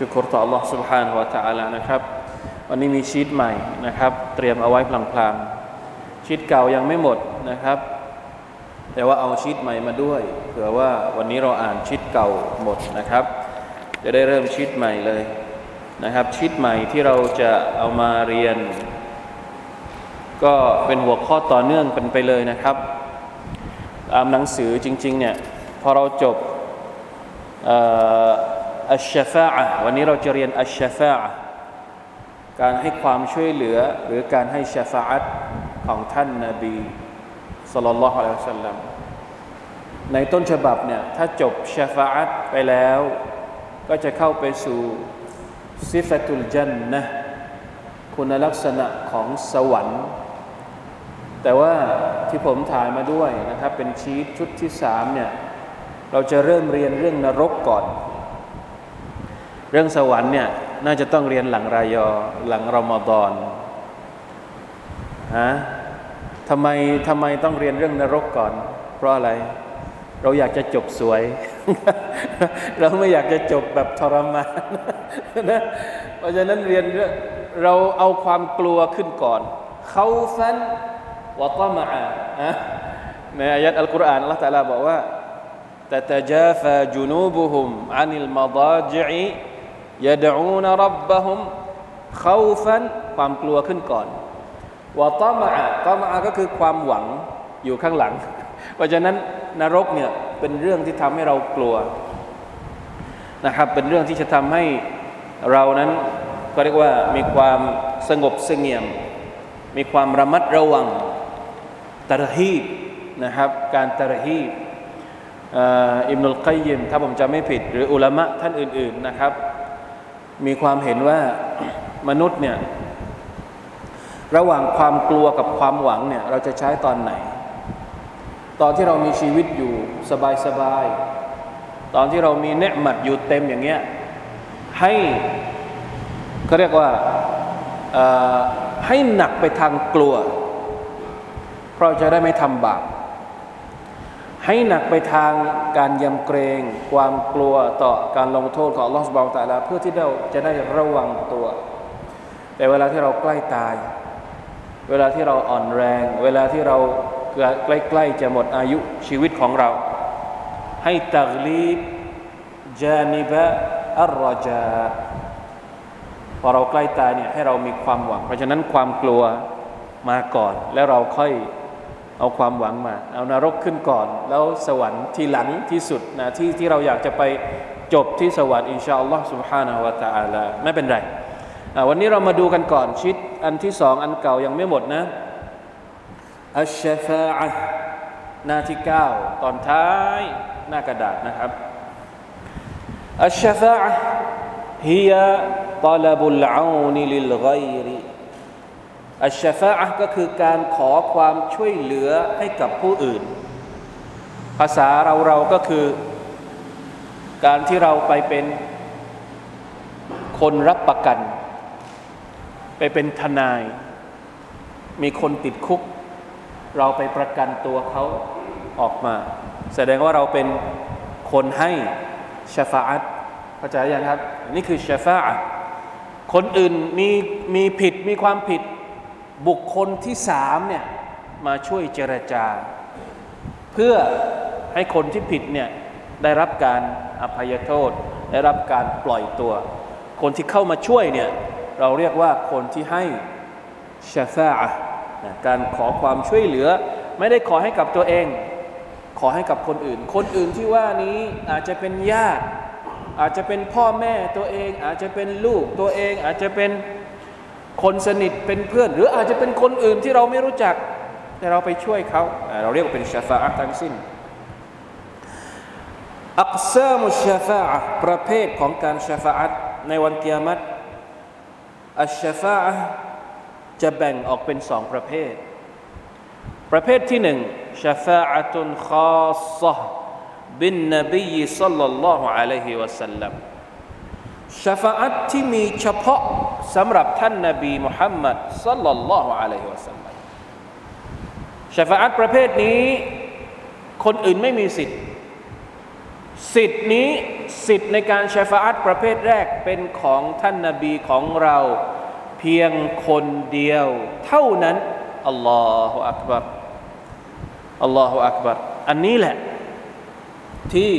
ชุกรต่อ Allah سبحانه และ تعالى นะครับ วันนี้มีชีตใหม่นะครับ เตรียมเอาไว้พลางๆชีตเก่ายังไม่หมดนะครับ แต่ว่าเอาชีตใหม่มาด้วยเผื่อว่าวันนี้เราอ่านชีตเก่าหมดนะครับ จะได้เริ่มชีตใหม่เลยนะครับชีตใหม่ที่เราจะเอามาเรียน ก็เป็นหัวข้อต่อเนื่องเป็นไปเลยนะครับ ตามหนังสือจริงๆเนี่ยพอเราจบ อัชชฟาอะวันนี้เราจะเรียนอัชชฟาอะการให้ความช่วยเหลือหรือการให้ชฟาอัตของท่านนาบีสุลต่านละฮ์อะลัยฮิสลลัมในต้นฉบับเนี่ยถ้าจบชฟาอัตไปแล้ว ก็จะเข้าไปสู่ซิฟตุลจันนะคุณลักษณะของสวรรค์ แต่ว่าที่ผมถ่ายมาด้วยนะครับเป็นชีตชุดที่สามเนี่ยเราจะเริ่มเรียนเรื่องนรกก่อน เรื่องสวรรค์เนี่ยน่าจะต้องเรียนหลังรายอหลังรอมฎอนฮะทำไมทำไมต้องเรียนเรื่องนรกก่อน เพราะอะไร เราอยากจะจบสวย เราไม่อยากจะจบแบบทรมานนะเพราะฉะนั้นเรียนเราเอาความกลัวขึ้นก่อนเขาฟันวะตมะอะในอายัดอัลกุรอานอัลลอฮฺตะลาบอกว่า تتجافى جنوبهم عن المضاجع ยาดูนรับบะฮุมเขาฟันความกลัวขึ้นก่อนวะตอมะตอมะก็คือความหวังอยู่ข้างหลัง เพราะฉะนั้นนรกเนี่ยเป็นเรื่องที่ทำให้เรากลัวนะครับ เป็นเรื่องที่จะทำให้เรานั้นก็เรียกว่ามีความสงบเสงี่ยม มีความระมัดระวังตะฮีบนะครับ การตะฮีบอิมนุลกัยยิมถ้าผมจะไม่ผิด หรืออุลามะท่านอื่น ๆนะครับ มีความเห็นว่ามนุษย์เนี่ยระหว่างความกลัวกับความหวังเนี่ยเราจะใช้ตอนไหน ตอนที่เรามีชีวิตอยู่สบายๆตอนที่เรามีเนืหมัดอยู่เต็มอย่างเงี้ยให้เขาเรียกว่าให้หนักไปทางกลัว เพราะจะได้ไม่ทำบาป ให้หนักไปทางการยำเกรง ความกลัวต่อการลงโทษของลอสบอลแต่ละเพื่อที่เราจะได้ระวังตัว แต่เวลาที่เราใกล้ตาย เวลาที่เราอ่อนแรง เวลาที่เราใกล้ๆจะหมดอายุชีวิตของเรา ให้ตักลีบจานิบะอัลรจาพอเราใกล้ตายเนี่ยให้เรามีความหวัง เพราะฉะนั้นความกลัวมาก่อน แล้วเราค่อย เอาความหวังมา เอานรกขึ้นก่อน แล้วสวรรค์ที่หลังที่สุดนะที่ที่เราอยากจะไปจบที่สวรรค์อินชาอัลลอฮ์ سبحانه และ تعالى ไม่เป็นไร วันนี้เรามาดูกันก่อนชิดอันที่สองอันเก่ายังไม่หมดนะอัชฟาอะหน้าที่เก้าตอนท้ายหน้ากระดาษนะครับอัชฟาอะ هي طلب العون للغير อัชฟา อะก็คือการขอความช่วยเหลือให้กับผู้อื่น ภาษาเราเราก็คือการที่เราไปเป็นคนรับประกัน ไปเป็นทนาย มีคนติดคุก เราไปประกันตัวเขาออกมา แสดงว่าเราเป็นคนให้ชฟาอัตเข้าใจยังครับ นี่คือชฟาอะคนอื่นมีมีผิดมีความผิด บุคคลที่สามเนี่ยมาช่วยเจรจา เพื่อให้คนที่ผิดเนี่ยได้รับการอภัยโทษ ได้รับการปล่อยตัว คนที่เข้ามาช่วยเนี่ยเราเรียกว่าคนที่ให้ชาฟาอะการขอความช่วยเหลือ ไม่ได้ขอให้กับตัวเอง ขอให้กับคนอื่น คนอื่นที่ว่านี้อาจจะเป็นญาติ อาจจะเป็นพ่อแม่ตัวเอง อาจจะเป็นลูกตัวเองอาจจะเป็น คนสนิทเป็นเพื่อน หรืออาจจะเป็นคนอื่นที่เราไม่รู้จัก แต่เราไปช่วยเขาเราเรียกว่าเป็นชาฟาอะทั้งสิ้นอักซามุชาฟาอะประเภทของการชาฟาอะในวันกิยามัตอัชชาฟาอะจะแบ่งออกเป็นสองประเภท ประเภทที่หนึ่งชาฟาอะตุนคอซะบินนบีสัลลัลลอฮุอะลัยฮิวะสัลลัม ชฟาอะที่มีเฉพาะสำหรับท่านนบีมุฮัมมัดสัลลัลลอฮุอะลัยฮิวะสัลลัมชฟาอะประเภทนี้ คนอื่นไม่มีสิทธิ์ สิทธิ์นี้สิทธิ์ในการชฟาอัตประเภทแรกเป็นของท่านนาบีของเราเพียงคนเดียว เท่านั้นอัลลอฮฺอักบัรอัลลอฮฺอักบัรอันนี้แหละที่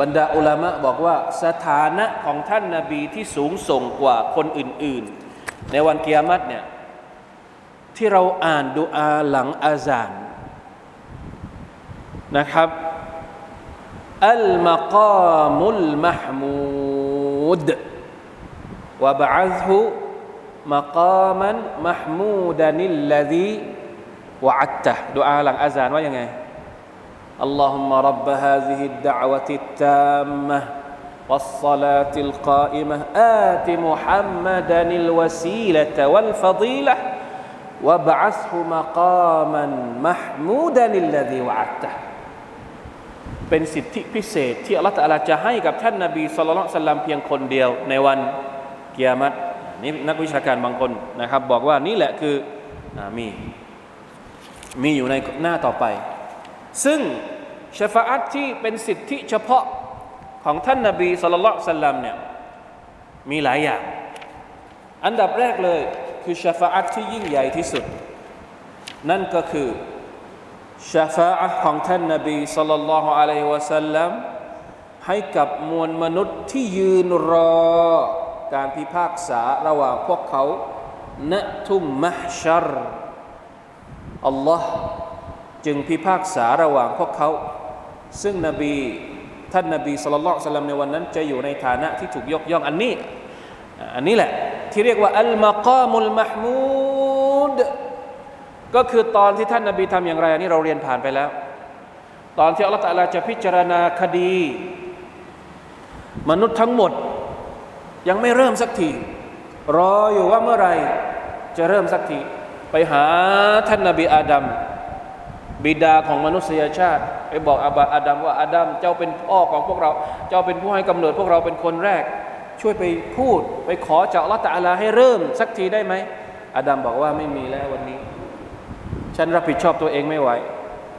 บรรดาอุลามะบอกว่าสถานะของท่านนาบีที่สูงส่งกว่าคนอื่น ๆ ในวันกิยามัตเนี่ยที่เราอ่านดูอาหลังอาซานนะครับอัลมะกามุลมหมูดวะบะอัซฮุมะกามันมหมูดานิลลดีวะอัตตะดูอาหลังอาซานว่ายังไง اللهم رب هذه الدعوة التامة والصلاة القائمة آت محمدا الوسيلة والفضيلة وابعثه مقاما محمودا الذي وعدته เป็นสิทธิพิเศษที่อัลลอฮฺตจะให้กับท่านนาบีสุลต่านเพียงคนเดียวในวันเกียรตินี่นักวิชาการบางคนนะครับ บอกว่านี่แหละคืออมี มีอยู่ในหน้าต่อไป ซึ่งชฟาอัตที่เป็นสิทธิเฉพาะของท่านนาบีสุลต่านเนี่ยมีหลายอย่าง อันดับแรกเลยคือชฟาอัตที่ยิ่งใหญ่ที่สุด นั่นก็คือชฟาอะของท่านนบีสัลลัลลอฮุอะลัยฮิวะสัลลัมให้กับมวลมนุษย์ที่ยืนรอการพิพากษาระหว่างพวกเขาณทุ่มมหชัรอัลลอฮ์ จึงพิพากษาระหว่างพวกเขา ซึ่งนบีท่านนบีสุลต่านสลัมในวันนั้น จะอยู่ในฐานะที่ถูกยกย่องอันนี้ อันนี้แหละที่เรียกว่าอัลมากามุลมหมูดก็คือตอนที่ท่านนาบีทำอย่างไรอันนี้เราเรียนผ่านไปแล้ว ตอนที่อัลลอฮฺจะพิจารณาคดี มนุษย์ทั้งหมด ยังไม่เริ่มสักทีรออยู่ว่าเมื่อไรจะเริ่มสักทีไปหาท่านนาบีอาดัม บิดาของมนุษยชาติไปบอกอาบาอาดัมว่าอาดัมเจ้าเป็นพ่อของพวกเรา เจ้าเป็นผู้ให้กำเนิดพวกเราเป็นคนแรก ช่วยไปพูดไปขอจากอัลลอฮฺให้เริ่ม สักทีได้ไหมอาดัมบอกว่าไม่มีแล้ววันนี้ ฉันรับผิดชอบตัวเองไม่ไหว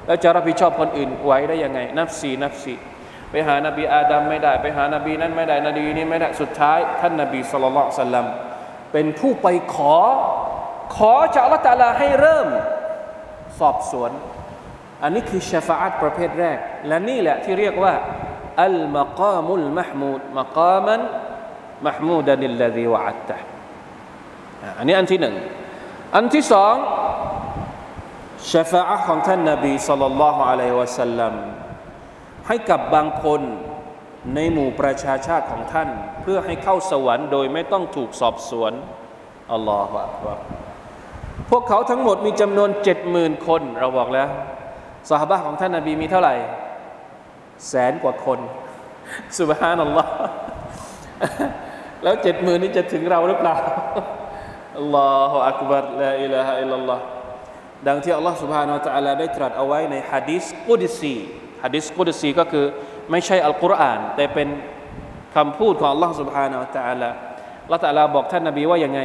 แล้วจะรับผิดชอบคนอื่นไหวได้ยังไง นับสีนับสีไปหานบีอาดัมไม่ได้ ไปหานบีนั้นไม่ได้นบีนี้ไม่ได้สุดท้าย ท่านนบีสุลต่านสลัมเป็นผู้ไปขอ ขอจากอัลลอฮฺให้เริ่ม สอบสวน อันนี้คือชฟาอัตประเภทแรก และนี่แหละที่เรียกว่าอัลมากามุลมหมูดมากามันมหมูดันิลลดีวะอัตตะอันนี้อันที่หนึ่งอันที่สองชฟาะของท่านนบีสุลต่านละฮ์อะลัยฮิวะสัลลัมให้กับบางคนในหมู่ประชาชาติของท่าน เพื่อให้เข้าสวรรค์โดยไม่ต้องถูกสอบสวนอัลลอฮฺอัพวกเขาทั้งหมดมีจำนวนเจ็ดหมื่นคนเราบอกแล้ว สหบะของท่านนาบีมีเท่าไหร่ แสนกว่าคนสุบฮานัลลอฮ์แล้วเจ็ดหมื่นนี่จะถึงเราหรือเปล่าالله أكبر لا إله إلا الله ดังที่อัลลอฮ์ سبحانه وتعالى ได้ตรัสเอาไว้ในฮะดีสกุดซีฮะดีสกุดซีก็คือไม่ใช่อัลกุรอาน แต่เป็นคำพูดของอัลลอฮ์ سبحانه และ تعالى ละตะลาบอกท่านนบีว่ายังไง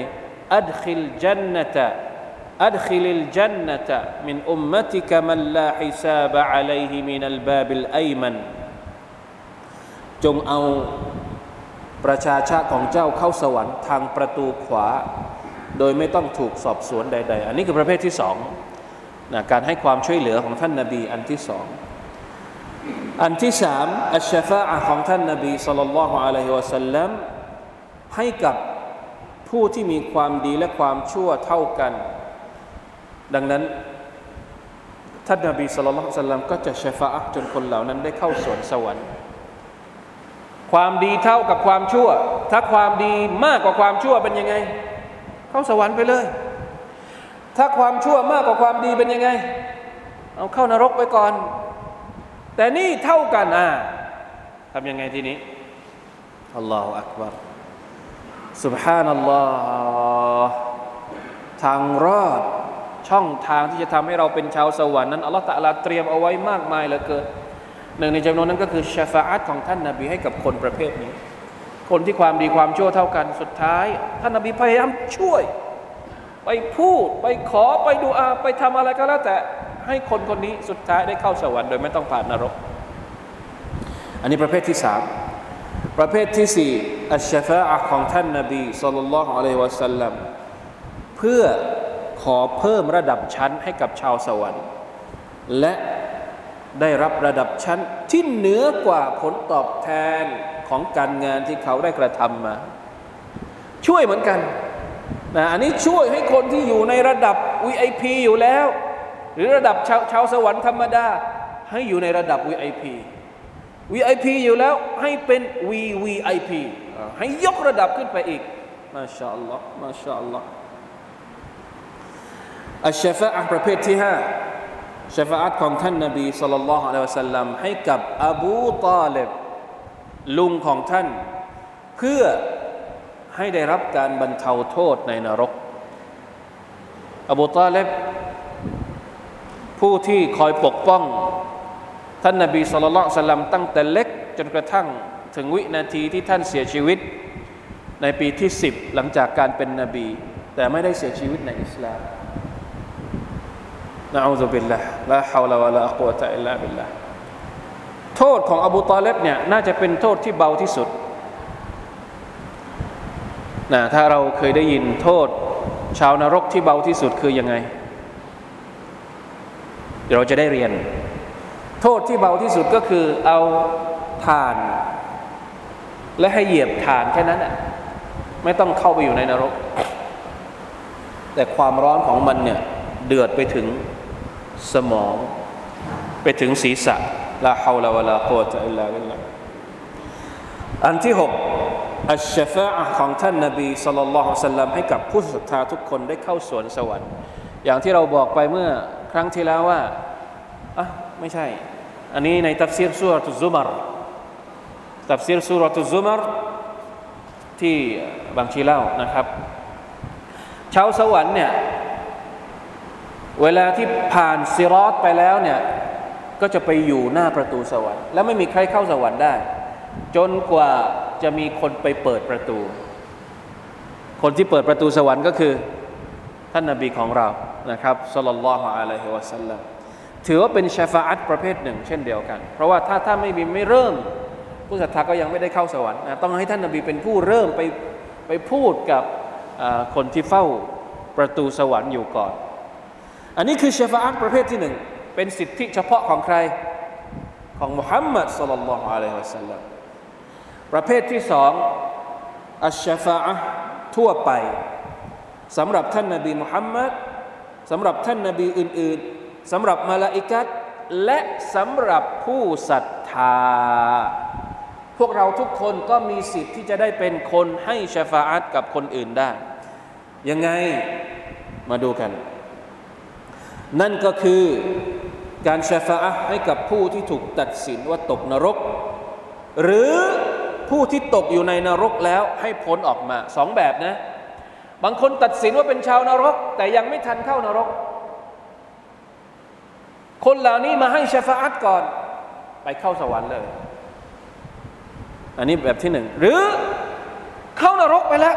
أدخل الجنة أدخل الجنة من أمتك من لا حساب عليه من الباب الأيمن จงเอาประชาชาของเจ้าเข้าสวรรค์ทางประตูขวา โดยไม่ต้องถูกสอบสวนใด ๆ อันนี้คือประเภทที่สองนะการให้ความช่วยเหลือของท่านนาบีอันที่สองอันที่สามอัชฟะะของท่านนาบีสัลลัลลอฮุอะลัยฮิวะสัลลัมให้กับผู้ที่มีความดีและความชั่วเท่ากัน ดังนั้นท่านนบีสุลต่านก็จะเชฟะจนคนเหล่านั้นได้เข้าสวนสวรรค์ ความดีเท่ากับความชั่ว ถ้าความดีมากกว่าความชั่วเป็นยังไง เข้าสวรรค์ไปเลย ถ้าความชั่วมากกว่าความดีเป็นยังไง เอาเข้านรกไปก่อน แต่นี่เท่ากันอ่าทำยังไงทีนี้อัลลอฮฺอักบารสุบฮานัลลอฮฺทางรอด ช่องทางที่จะทำให้เราเป็นชาวสวรรค์นั้นอัลลอฮฺตะลาเตรียมเอาไว้มากมายเหลือเกินหนึ่งในจำนวนนั้นก็คือชาฟาอัตของท่านนาบีให้กับคนประเภทนี้ คนที่ความดีความชั่วเท่ากันสุดท้าย ท่านนาบีพยายามช่วย ไปพูดไปขอไปดูอาไปทำอะไรก็แล้วแต่ให้คนคนนี้สุดท้ายได้เข้าสวรรค์โดยไม่ต้องผ่านนรก อันนี้ประเภทที่สามประเภทที่สี่อัชฟาอะของท่านนาบีสุลต่านละฮ์อะลัยฮิวะสัลลัมเพื่อ ขอเพิ่มระดับชั้นให้กับชาวสวรรค์ และได้รับระดับชั้นที่เหนือกว่าผลตอบแทนของการงานที่เขาได้กระทำมา ช่วยเหมือนกันนะอันนี้ช่วยให้คนที่อยู่ในระดับ VIP อยู่แล้ว หรือระดับชาวชาวสวรรค์ธรรมดา ให้อยู่ในระดับ VIP VIP อยู่แล้วให้เป็น VVIP ให้ยกระดับขึ้นไปอีกมาชาอัลลอฮ์มาชาอัลลอฮ์ อัชฟะอัประเภทที่ห้าชฟะอัของท่านนบีสัลลัลลอฮุอะลัยวะสัลลัมให้กับอบูตาเลบลุงของท่าน เพื่อให้ได้รับการบรรเทาโทษในนรก อบูตาเลบผู้ที่คอยปกป้อง ท่านนบีสุลต่านลัมตั้งแต่เล็กจนกระทั่งถึงวินาทีที่ท่านเสียชีวิต ในปีที่สิบหลังจากการเป็นนบี แต่ไม่ได้เสียชีวิตในอิสลาม นะอูซุบิลละลาฮาวลาวะลาอักวะตะอิลลาบิลละโทษของอบูตาเลบเนี่ยน่าจะเป็นโทษที่เบาที่สุดนะถ้าเราเคยได้ยินโทษ ชาวนรกที่เบาที่สุดคือยังไง เดี๋ยวเราจะได้เรียน โทษที่เบาที่สุดก็คือเอาทาน และให้เหยียบทานแค่นั้นอะไม่ต้องเข้าไปอยู่ในนรก แต่ความร้อนของมันเนี่ยเดือดไปถึง สมอง ไปถึงศีรษะลาฮาวลาวะลาโคตะอิลลาบิลลาอันที่หกอัชฟาของท่านนบีสัลลัลลอฮุซัลลัมให้กับผู้ศรัทธาทุกคนได้เข้าสวนสวรรค์ อย่างที่เราบอกไปเมื่อครั้งที่แล้วว่าอะไม่ใช่ อันนี้ในตัฟซีรสุรตุซุมารตัฟซีรสุรตุซุมารที่บางทีเล่านะครับ ชาวสวรรค์เนี่ย เวลาที่ผ่านซิรอตไปแล้วเนี่ยก็จะไปอยู่หน้าประตูสวรรค์ แล้วไม่มีใครเข้าสวรรค์ได้ จนกว่าจะมีคนไปเปิดประตู คนที่เปิดประตูสวรรค์ก็คือ ท่านนาบีของเรานะครับสัลลัลลอฮุอะลัยฮิวะสัลลัมถือว่าเป็นชาฟาอัตประเภทหนึ่ง เช่นเดียวกัน เพราะว่าถ้าถ้าไม่มีไม่เริ่ม ผู้ศรัทธาก็ยังไม่ได้เข้าสวรรค์นะต้องให้ท่านนบีเป็นผู้เริ่มไปไปพูดกับคนที่เฝ้าประตูสวรรค์อยู่ก่อน อันนี้คือชฟาอัตประเภทที่หนึ่งเป็นสิทธิเฉพาะของใครของมุฮัมมัดสุลลัลลอฮุอะลัยฮิวะสัลลัมประเภทที่สองอัชชาฟาอะทั่วไปสำหรับท่านนบีมุฮัมมัดสำหรับท่านนบีอื่น ๆสำหรับมาลาอิกัดและสำหรับผู้ศรัทธา พวกเราทุกคนก็มีสิทธิ์ที่จะได้เป็นคนให้ชฟาอัตกับคนอื่นได้ ยังไงมาดูกัน นั่นก็คือการชฟาอะให้กับผู้ที่ถูกตัดสินว่าตกนรก หรือผู้ที่ตกอยู่ในนรกแล้วให้พ้นออกมาสองแบบนะ บางคนตัดสินว่าเป็นชาวนรก แต่ยังไม่ทันเข้านรก คนเหล่านี้มาให้ชฟาอัตก่อน ไปเข้าสวรรค์เลย อันนี้แบบที่หนึ่ง หรือเข้านรกไปแล้ว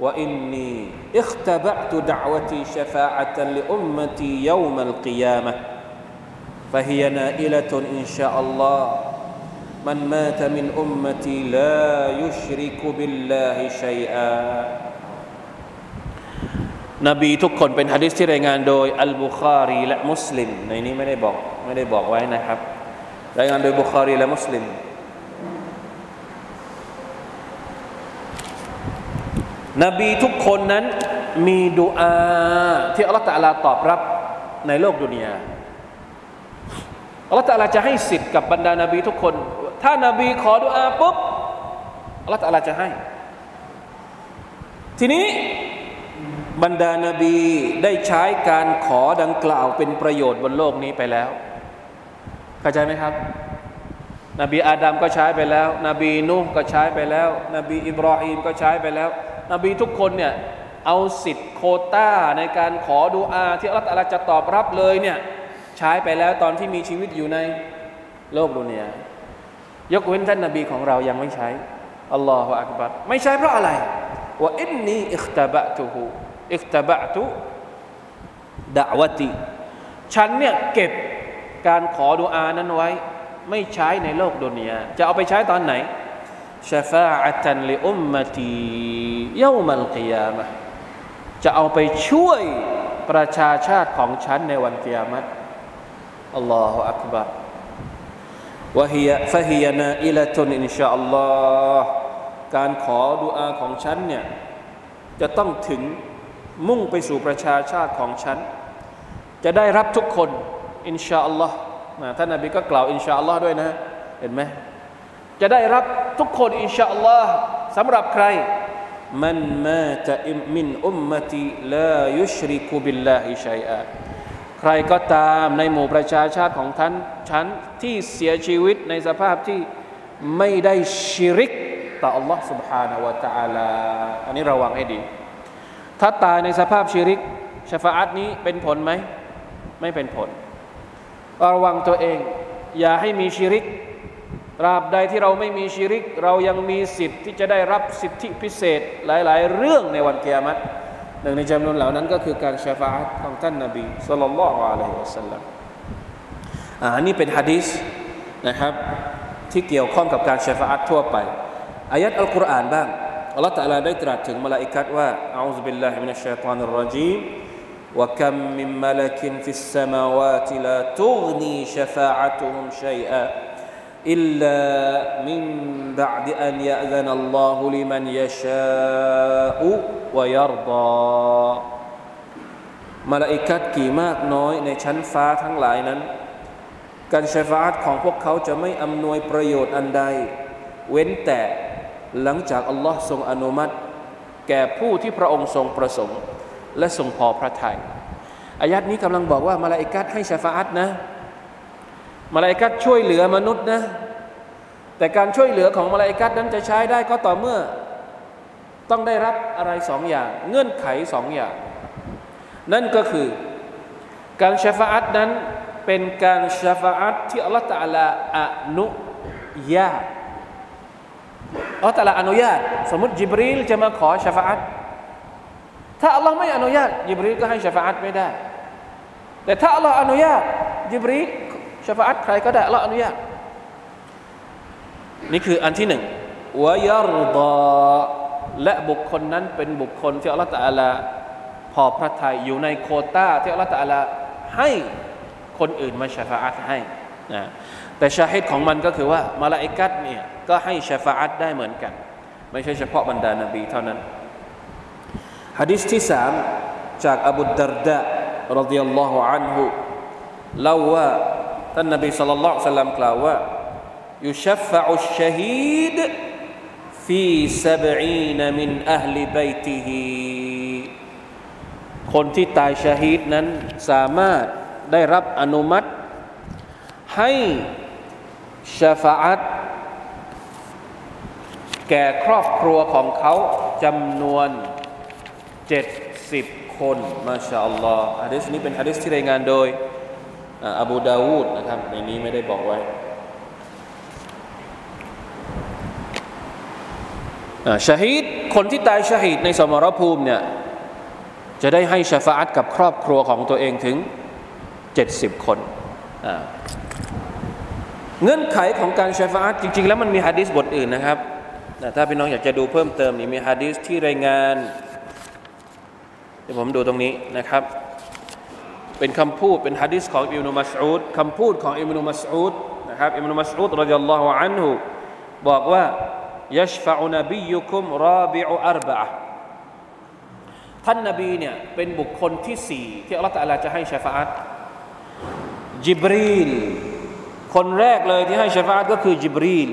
وإني اختبأت دعوتي شفاعة لأمتي يوم القيامة فهي نائلة إن شاء الله من مات من أمتي لا يشرك بالله شيئا นบีทุกคนเป็นฮะดิษที่รายงานโดยอัลบุคารีและมุสลิมในนี้ไม่ได้บอกไม่ได้บอกไว้นะครับ รายงานโดยบุคารีและมุสลิม นบีทุกคนนั้นมีดุอาที่อัลลอฮฺตะลาตอบรับในโลกดุนยาอัลลอฮฺตะลาจะให้สิทธิ์กับบรรดานาบีทุกคน ถ้านาบีขอดุอาปุ๊บอัลลอฮฺตะลาจะให้ ทีนี้บรรดานาบีได้ใช้การขอดังกล่าวเป็นประโยชน์บนโลกนี้ไปแล้วเข้าใจไหมครับ นบีอาดัมก็ใช้ไปแล้ว นบีนูห์ก็ใช้ไปแล้ว นบีอิบราฮิมก็ใช้ไปแล้ว นบีทุกคนเนี่ยเอาสิทธิ์โคต้าในการขอดูอาที่อัลลอฮฺจะตอบรับเลยเนี่ยใช้ไปแล้วตอนที่มีชีวิตอยู่ในโลกดุนยายกเว้นท่านนบีของเรายังไม่ใช้อัลลอฮฺอักบัรไม่ใช่เพราะอะไรว่าอินนีอิคตบะตุฮูอิคตบะตุดะวติฉันเนี่ยเก็บการขอดุอานั้นไว้ ไม่ใช้ในโลกดุนยาจะเอาไปใช้ตอนไหน ชฟาอัตันลิอุมมตีเยามัลกิยามะจะเอาไปช่วยประชาชาติของฉันในวันกิยามัตอัลลอฮฺอักบาร์วะฮียฟะฮียนาอิลตุนอินชาอัลลอฮ์การขอดุอาของฉันเนี่ยจะต้องถึงมุ่งไปสู่ประชาชาติของฉัน จะได้รับทุกคน อินชาอัลลอฮ์ท่านนบีก็กล่าวอินชาอัลลอฮ์ด้วยนะ เห็นไหม จะได้รับทุกคนอินชาอัลลอฮ์สำหรับใคร มันมาจะมินอุมมติลายุชริกุบิลลาฮิชัยอาใครก็ตามในหมู่ประชาชาติของท่านฉันที่เสียชีวิตในสภาพที่ไม่ได้ชิริกต่อ Allah سبحانه และ تعالى อันนี้ระวังให้ดี ถ้าตายในสภาพชิริกชฟาอัตนี้เป็นผลไหม ไม่เป็นผล ระวังตัวเอง อย่าให้มีชิริก ตราบใดที่เราไม่มีชิริก เรายังมีสิทธิ์ที่จะได้รับสิทธิพิเศษหลาย ๆ เรื่องในวันเกียรติหนึ่งในจำนวนเหล่านั้นก็คือการชฟาอัตของท่านนาบีสุลต่านละอะลัยฮิวะสัลลัมอันนี้เป็นฮะดีษนะครับที่เกี่ยวข้องกับการชฟาอัตทั่วไปอายัดอัลกุรอานบ้างอัลลอฮฺตะลาได้ตรัสถึงมลาอิกัดว่าอัลลอฮฺบิลลาฮิมินัชชัยฏอนรรจีม وكم من ملك في السماوات لا تغني شفاعتهم شيئا إلا من بعد أن يأذن الله لمن يشاء ويرضى มาลาอิกัดกี่มากน้อยในชั้นฟ้าทั้งหลายนั้น การชฟาตของพวกเขาจะไม่อำนวยประโยชน์อันใด เว้นแต่หลังจากอัลลอฮ์ทรงอนุมัติ แก่ผู้ที่พระองค์ทรงประสงค์ และทรงพอพระทยัยอายัดนี้กำลังบอกว่ามาลาอิกัดให้ชฟาตนะ มาลาอิกัดช่วยเหลือมนุษย์นะ แต่การช่วยเหลือของมาลาอิกัดนั้นจะใช้ได้ก็ต่อเมื่อ ต้องได้รับอะไรสองอย่าง เงื่อนไขสองอย่าง นั่นก็คือ การชฟาอัตนั้นเป็นการชฟาอัตที่อัลลอฮฺตะลาอนุญาตอัลลอฮฺตะลาอนุญาต สมมติจิบรีลจะมาขอชฟาอัตถ้าอัลลอฮ์ไม่อนุญาตจิบรีลก็ให้ชฟาอัตไม่ได้ แต่ถ้าอัลลอฮ์อนุญาตจิบรีล ชฟาตใครก็ได้อัลลอนุญาตนี่คืออันที่หนึ่งวายรดาและบุคคลนั้นเป็นบุคคลที่อัลลอฮฺตะลาพอพระทัยอยู่ในโคต้าที่อัลลอฮฺตะลาให้คนอื่นมาชฟาตให้นะแต่ชาฮิดของมันก็คือว่ามาลาอิกัดเนี่ยก็ให้ชฟาอัตได้เหมือนกัน ไม่ใช่เฉพาะบรรดานบีเท่านั้นฮะดิษที่สามจากอบูดารดะรดิยัลลอฮุอันฮุเล่าว่า ท่านนบีสุลต่านสัลลัมกล่าวว่ายุชฟะอุชฮีดฟีสบอีนมินอัลบัยติฮีคนที่ตายชาฮีดนั้นสามารถได้รับอนุมัติ ให้ชฟาอัตแก่ครอบครัวของเขาจำนวน 70 คน มาชาอัลลอฮ์อะดิษนี้เป็นอะดิษที่รายงานโดย อบูดาวูดนะครับ ในนี้ไม่ได้บอกไว้ชาฮีดคนที่ตายชาฮีดในสมรภูมิเนี่ยจะได้ให้ชาฟาอัตกับครอบครัวของตัวเองถึง 70 คนเงื่อนไขของการชาฟาอัตจริง ๆ แล้วมันมีฮะดิษบทอื่นนะครับถ้าพี่น้องอยากจะดูเพิ่มเติมนี่มีฮะดิษที่รายงานเดี๋ยวผมดูตรงนี้นะครับ เป็นคำพูดเป็นฮะดิษของอิบนุมัสอูดคำพูดของอิบนุมัสอูดนะครับอิบนุมัสอูดรดิยัลลอฮุอันฮุบอกว่ายัชฟะอุนบียุคุมราบิอุอัรบะท่านนบีเนี่ยเป็นบุคคลที่สี่ที่อัลลอฮฺลาจะให้ชฟาอัตจิบรีลคนแรกเลยที่ให้ชฟาอัตก็คือจิบรีล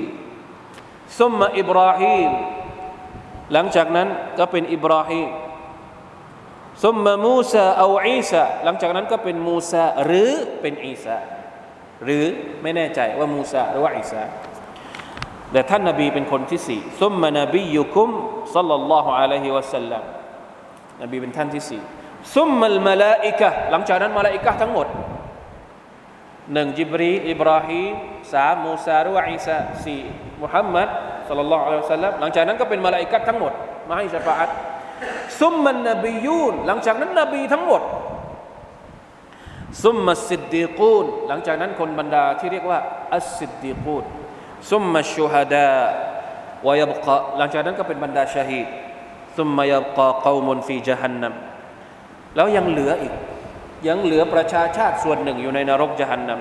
ซุมมาอิบราฮิมหลังจากนั้นก็เป็นอิบราฮิม ซุมมามูซาเอาอีสาหลังจากนั้นก็เป็นมูซาหรือเป็นอีสาหรือไม่แน่ใจว่ามูซาหรือว่าอีสาแต่ท่านนบีเป็นคนที่สี่ซุมมานบียุคุมสัลลัลลอฮุอะลัยฮิวะสัลลัมนบีเป็นท่านที่สี่ซุมมัลมาลาอิกะหลังจากนั้นมาลาอิกะทั้งหมดหนึ่งจิบรีอิบราฮิมสามมูซาหรือว่าอีสาสี่มุฮัมมัดสัลลัลลอฮุอะลัยฮิวะสัลลัมหลังจากนั้นก็เป็นมาลาอิกะทั้งหมดมาให้ชาฟาอัต ซุมมันนบียูนหลังจากนั้นนบีทั้งหมด ซุมมัสิดดีกูนหลังจากนั้นคนบรรดาที่เรียกว่าอัสิดดีกูนซุมมัชชูฮดาวายบกะหลังจากนั้นก็เป็นบรรดาชาฮีดซุมมายบกะกอมุนฟีจฮันนัมแล้วยังเหลืออีก ยังเหลือประชาชาติส่วนหนึ่งอยู่ในนรกจฮันนัม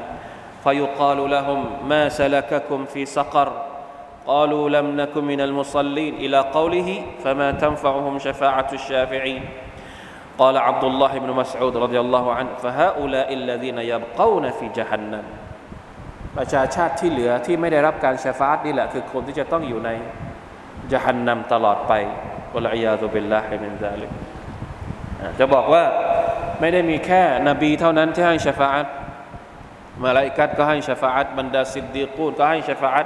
ฟายุกาลุละฮุมมาซลักะคุมฟีซักร قالوا لم نكن من المصلين إلى قوله فما تنفعهم شفاعة الشافعين قال عبد الله بن مسعود رضي الله عنه فهؤلاء الذين يبقون في جهنم ประชาชาติที่เหลือที่ไม่ได้รับการชฟาตนี่แหละคือคนที่จะต้องอยู่ในจหันนำตลอดไปอัลลอฮฺยาตุบิลลาฮิมินซาลิกจะบอกว่าไม่ได้มีแค่นบีเท่านั้นที่ให้ชฟาตมาลาอิกัดก็ให้ชฟาตบรรดาซิดดีกูนก็ให้ชฟาต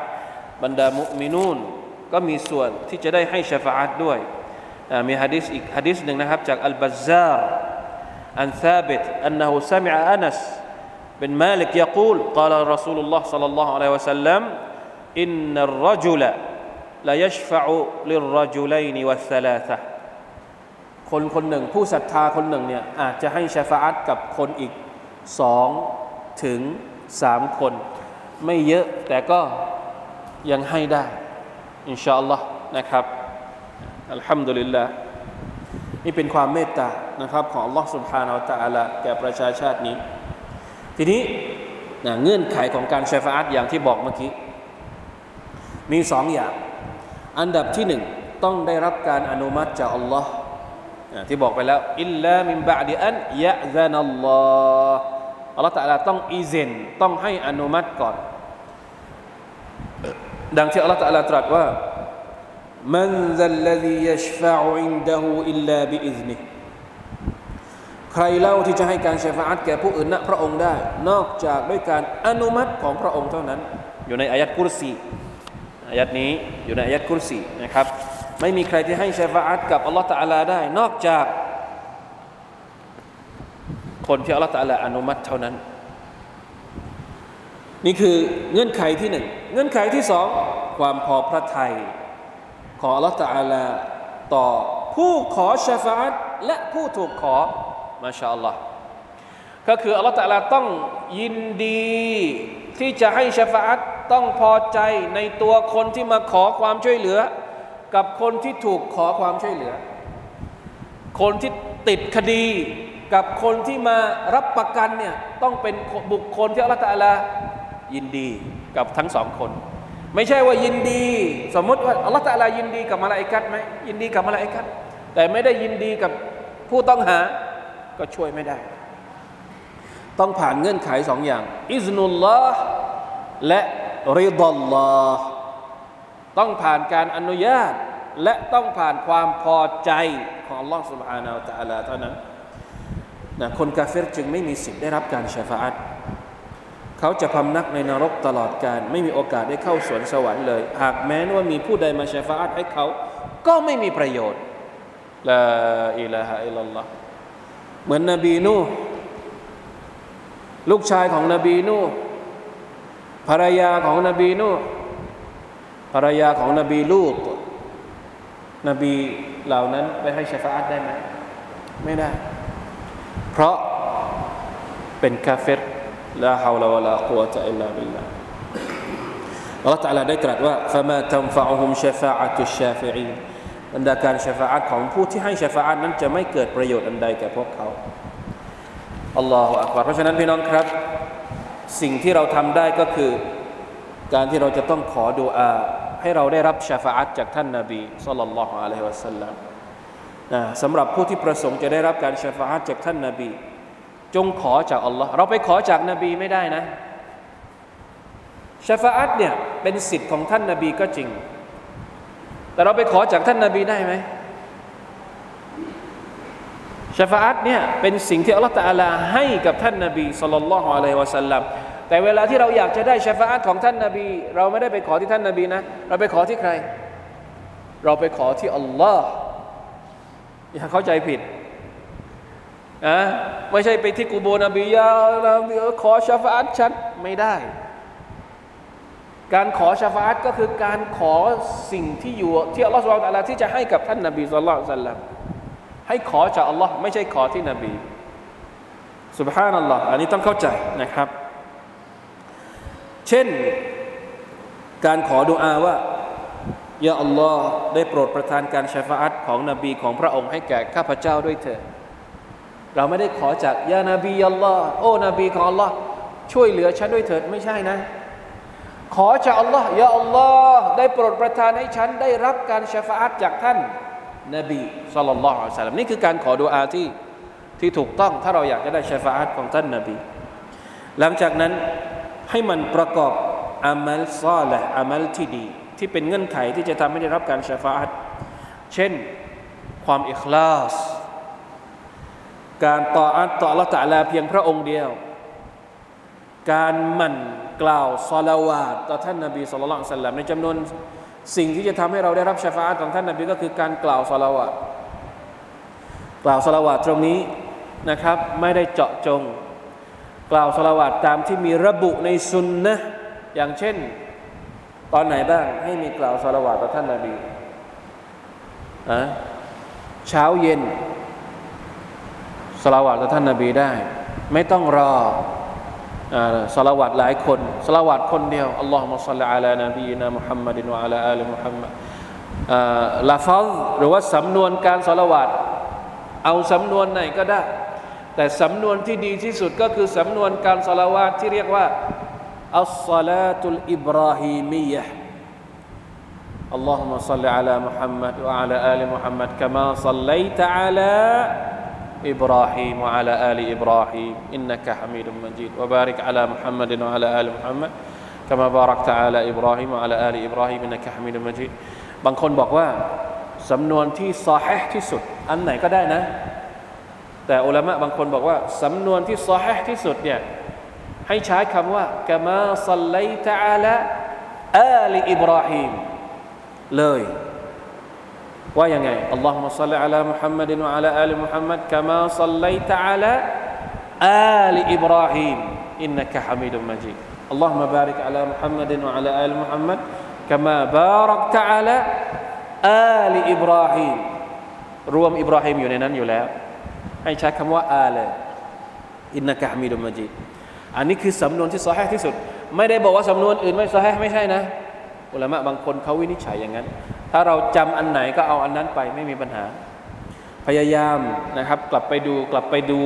บรรดามุมินูนก็มีส่วนที่จะได้ให้ชฟาตด้วยมีฮะดิษอีกฮะดิษหนึ่งนะครับจากอัลบัซซาร์อันซาบิตอันนั้นสมิอาอันัส بن مالك يقول قال رسول الله صلى الله عليه وسلم إن الرجل لا يشفع للرجلين والثلاثة คนคนหนึ่งผู้ศรัทธาคนหนึ่งเนี่ยอาจจะให้ชาฟาอัตกับคนอีกสองถึงสามคน ไม่เยอะแต่ก็ ยังให้ได้อินชาอัลลอฮ์นะครับอัลฮัมดุลิลลาห์นี่เป็นความเมตตานะครับของ Allah سبحانه และ تعالى แก่ประชาชาตินี้ทีนี้นะเงื่อนไขของการชฟาอัตอย่างที่บอกเมื่อกี้ มีสองอย่าง อันดับที่หนึ่งต้องได้รับการอนุมัติจากอัลลอฮ์ที่บอกไปแล้ว อิลลามินบะดิอันยะซานัลลอฮ์อัลลอฮ์ตะลาต้องอีเซนต้องให้อนุมัติก่อน ดังที่อัลลอฮ์ตะลาตรัสว่าمن ذا الذي يشفع عنده إلا بإذنه ใครเล่าที่จะให้การชฟาอัตแก่ผู้อื่นณพระองค์ได้ นอกจากด้วยการอนุมัติของพระองค์เท่านั้น อยู่ในอายัดกุรซีอายัดนี้อยู่ในอายัดกุรซีนะครับ ไม่มีใครที่ให้ชฟาอัตกับอัลลอฮฺตะอาลาได้ นอกจาก คนที่อัลลอฮฺตะอาลาอนุมัติเท่านั้น นี่คือเงื่อนไขที่หนึ่งเงื่อนไขที่สองความพอพระทัยของอัลลอฮฺตะอาลาต่อผู้ขอชฟาตและผู้ถูกขอมาชาอัลลอฮ์ก็คืออัลลอฮฺตะลาต้องยินดี ที่จะให้ชฟาตต้องพอใจในตัวคนที่มาขอความช่วยเหลือ กับคนที่ถูกขอความช่วยเหลือ คนที่ติดคดีกับคนที่มารับประกันเนี่ยต้องเป็นบุคคลที่อัลลอฮฺตะลา ยินดีกับทั้งสองคน ไม่ใช่ว่ายินดี สมมติว่าอัลลอฮฺตะลายินดีกับมาลาอิกัดไหมยินดีกับมาลาอิกัดแต่ไม่ได้ยินดีกับผู้ต้องหาก็ช่วยไม่ได้ ต้องผ่านเงื่อนไขสองอย่าง อิสนุลลอฮ์และริดอลลอฮ์ต้องผ่านการอนุญาต และต้องผ่านความพอใจของ Allah سبحانه และ تعالى เท่านั้นนะคนกาเฟรจึงไม่มีสิทธิ์ได้รับการชาฟาอัต เขาจะพำนักในนรกตลอดการไม่มีโอกาสได้เข้าสวนสวรรค์เลย หากแม้ว่ามีผู้ใดมาชาฟาอัตให้เขา ก็ไม่มีประโยชน์ลาอิลาฮะอิลลัลลอฮ์เหมือนนบีนูลูกชายของนบีนูภรรยาของนบีนูภรรยาของนบีลูกนบีเหล่านั้นไปให้ชฟาอัตได้ไหมไม่ได้ เพราะเป็นกาเฟร ลาฮาวลาวะลากุวะตะอิลลาบิลลาอัลลอฮฺตาลาได้ตรัสว่าฟะมาตัมฟะอุฮุมชฟาอัตุชาอบรรดาการชฟาอัตของผู้ที่ให้ชฟาอัตนั้นจะไม่เกิดประโยชน์อันใดแก่พวกเขาอัลลอฮฺอักบารเพราะฉะนั้นพี่น้องครับ สิ่งที่เราทำได้ก็คือ การที่เราจะต้องขอดุอาให้เราได้รับชฟาอัตจากท่านนาบีสุลต่าละฮ์อะลัยฮิวะสัลลัมสำหรับผู้ที่ประสงค์จะได้รับการชฟาอัตจากท่านนาบี จงขอจากอัลลอฮ์เราไปขอจากนบีไม่ได้นะชาฟาอัตเนี่ยเป็นสิทธิ์ของท่านนาบีก็จริง แต่เราไปขอจากท่านนาบีได้ไหมชาฟาอัตเนี่ยเป็นสิ่งที่อัลลอฮฺตะอาลาให้กับท่านนาบีสุลต่านละฮ์อะลัยฮิวะสัลลัมแต่เวลาที่เราอยากจะได้ชาฟาอัตของท่านนาบี เราไม่ได้ไปขอที่ท่านนาบีนะ เราไปขอที่ใคร เราไปขอที่อัลลอฮ์อย่าเข้าใจผิด นะไม่ใช่ไปที่กูโบนบียาขอชาฟาตฉันไม่ได้ การขอชาฟาตก็คือการขอสิ่งที่อยู่ที่อัลลอฮฺสุบไบร์ตะลาที่จะให้กับท่านนาบีสุลต่านสัลลัมให้ขอจากอัลลอฮ์ไม่ใช่ขอที่นบีสุบฮานัลลอฮ์อันนี้ต้องเข้าใจนะครับ เช่น การขอดุอาว่ายาอัลลอฮ์ได้โปรดประทานการชฟาอัตของนบีของพระองค์ให้แก่ข้าพเจ้าด้วยเถิด เราไม่ได้ขอจากยานบีอัลลอฮ์โอ้นบีของอัลลอฮ์ช่วยเหลือฉันด้วยเถิดไม่ใช่นะ ขอจากอัลลอฮ์ยาอัลลอฮ์ได้โปรดประทานให้ฉันได้รับการชฟาอัตจากท่านนบีสัลลัลลอฮุอะลัยฮิสลามนี่คือการขอดุอาที่ที่ถูกต้องถ้าเราอยากจะได้ชฟาอัตของท่านนบี หลังจากนั้นให้มันประกอบอามัลซอละอามัลที่ดี ที่เป็นเงื่อนไขที่จะทำให้ได้รับการชฟาอัตเช่นความอิคลาส การต่ออัตต่อละตะลาเพียงพระองค์เดียว การหมั่นกล่าวซอลาวาตต่อท่านนบีสุลต่านสัลลัมในจำนวนสิ่งที่จะทำให้เราได้รับชาฟาตของท่านนบีก็คือการกล่าวสลาวะกล่าวสลาวะตรงนี้นะครับ ไม่ได้เจาะจง กล่าวสลาวะตามที่มีระบุในสุนนะอย่างเช่น ตอนไหนบ้างให้มีกล่าวสลาวะต่อท่านนบีอะเช้าเย็น สลาวะต่อท่านนบีได้ ไม่ต้องรอสลาวัดหลายคนสลาวัดคนเดียวอัลลอฮฺมุสัลลิอัลานบีนะมุฮัมมัดินวะอัลาอัลมุฮัมมัดลาฟัลหรือว่าสำนวนการสลาวัดเอาสำนวนไหนก็ได้ แต่สำนวนที่ดีที่สุดก็คือสำนวนการสลาวาตที่เรียกว่าอัลสลาตุลอิบราฮิมียะ اللهم صل على محمد وعلى آل محمد كما صليت على إبراهيم وعلى آل إبراهيم إنك حميد مجيد وبارك على محمد وعلى آل محمد كما باركت على إبراهيم وعلى آل إبراهيم إنك حميد مجيد บางคนบอกว่าสำนวนที่ซอฮห์ที่สุด อันไหนก็ได้นะ แต่อุลามะบางคนบอกว่าสำนวนที่ซอฮห์ที่สุดเนี่ยให้ใช้คำว่ากามาซัลไลตะอาลาอาลีอิบราฮิมเลย ว่ายังไงاللهم صل على محمد وعلى آل محمد كما صليت على آل إبراهيم إنك حميد مجيد اللهم بارك على محمد وعلى آل محمد كما باركت على آل إبراهيمรวมอิบราฮิมอยู่ในนั้นอยู่แล้ว ให้ใช้คำว่าอาลอินนักฮะมิดุมมัจีอันนี้คือสำนวนที่ซอฮที่สุด ไม่ได้บอกว่าสำนวนอื่นไม่ซอฮไม่ใช่นะ อุลามะบางคนเขาวินิจฉัยอย่างนั้น ถ้าเราจำอันไหนก็เอาอันนั้นไปไม่มีปัญหา พยายามนะครับ กลับไปดูกลับไปดู